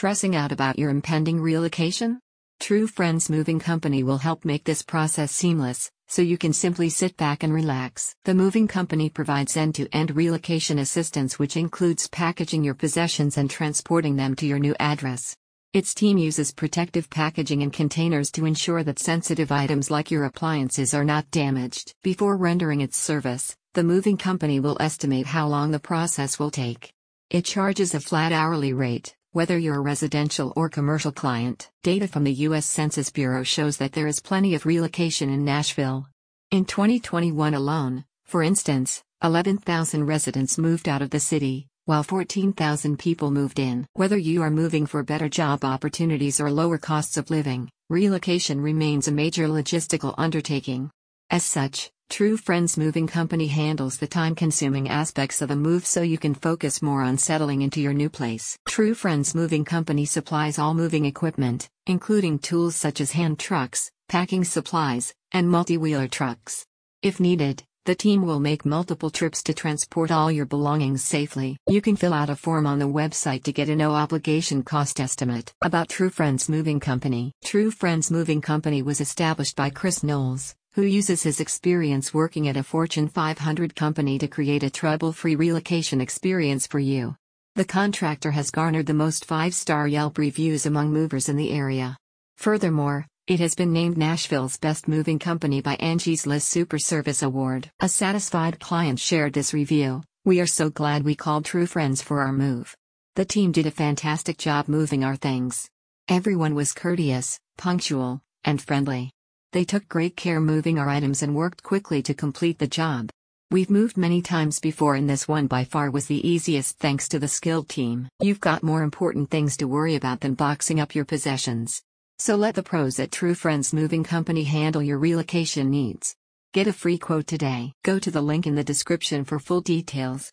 Stressing out about your impending relocation? True Friends Moving Company will help make this process seamless, so you can simply sit back and relax. The moving company provides end to end relocation assistance, which includes packaging your possessions and transporting them to your new address. Its team uses protective packaging and containers to ensure that sensitive items like your appliances are not damaged. Before rendering its service, the moving company will estimate how long the process will take. It charges a flat hourly rate, whether you're a residential or commercial client. Data from the U.S. Census Bureau shows that there is plenty of relocation in Nashville. In 2021 alone, for instance, 11,000 residents moved out of the city, while 14,000 people moved in. Whether you are moving for better job opportunities or lower costs of living, relocation remains a major logistical undertaking. As such, True Friends Moving Company handles the time consuming aspects of a move so you can focus more on settling into your new place. True Friends Moving Company supplies all moving equipment, including tools such as hand trucks, packing supplies, and multi wheeler trucks. If needed, the team will make multiple trips to transport all your belongings safely. You can fill out a form on the website to get a no obligation cost estimate. About True Friends Moving Company True Friends Moving Company was established by Chris Knowles, who uses his experience working at a Fortune 500 company to create a trouble free relocation experience for you. The contractor has garnered the most five star Yelp reviews among movers in the area. Furthermore, it has been named Nashville's best moving company by Angie's List Super Service Award. A satisfied client shared this review. We are so glad we called True Friends for our move. The team did a fantastic job moving our things. Everyone was courteous, punctual, and friendly. They took great care moving our items and worked quickly to complete the job. We've moved many times before, and this one by far was the easiest thanks to the skilled team. You've got more important things to worry about than boxing up your possessions. So let the pros at True Friends Moving Company handle your relocation needs. Get a free quote today. Go to the link in the description for full details.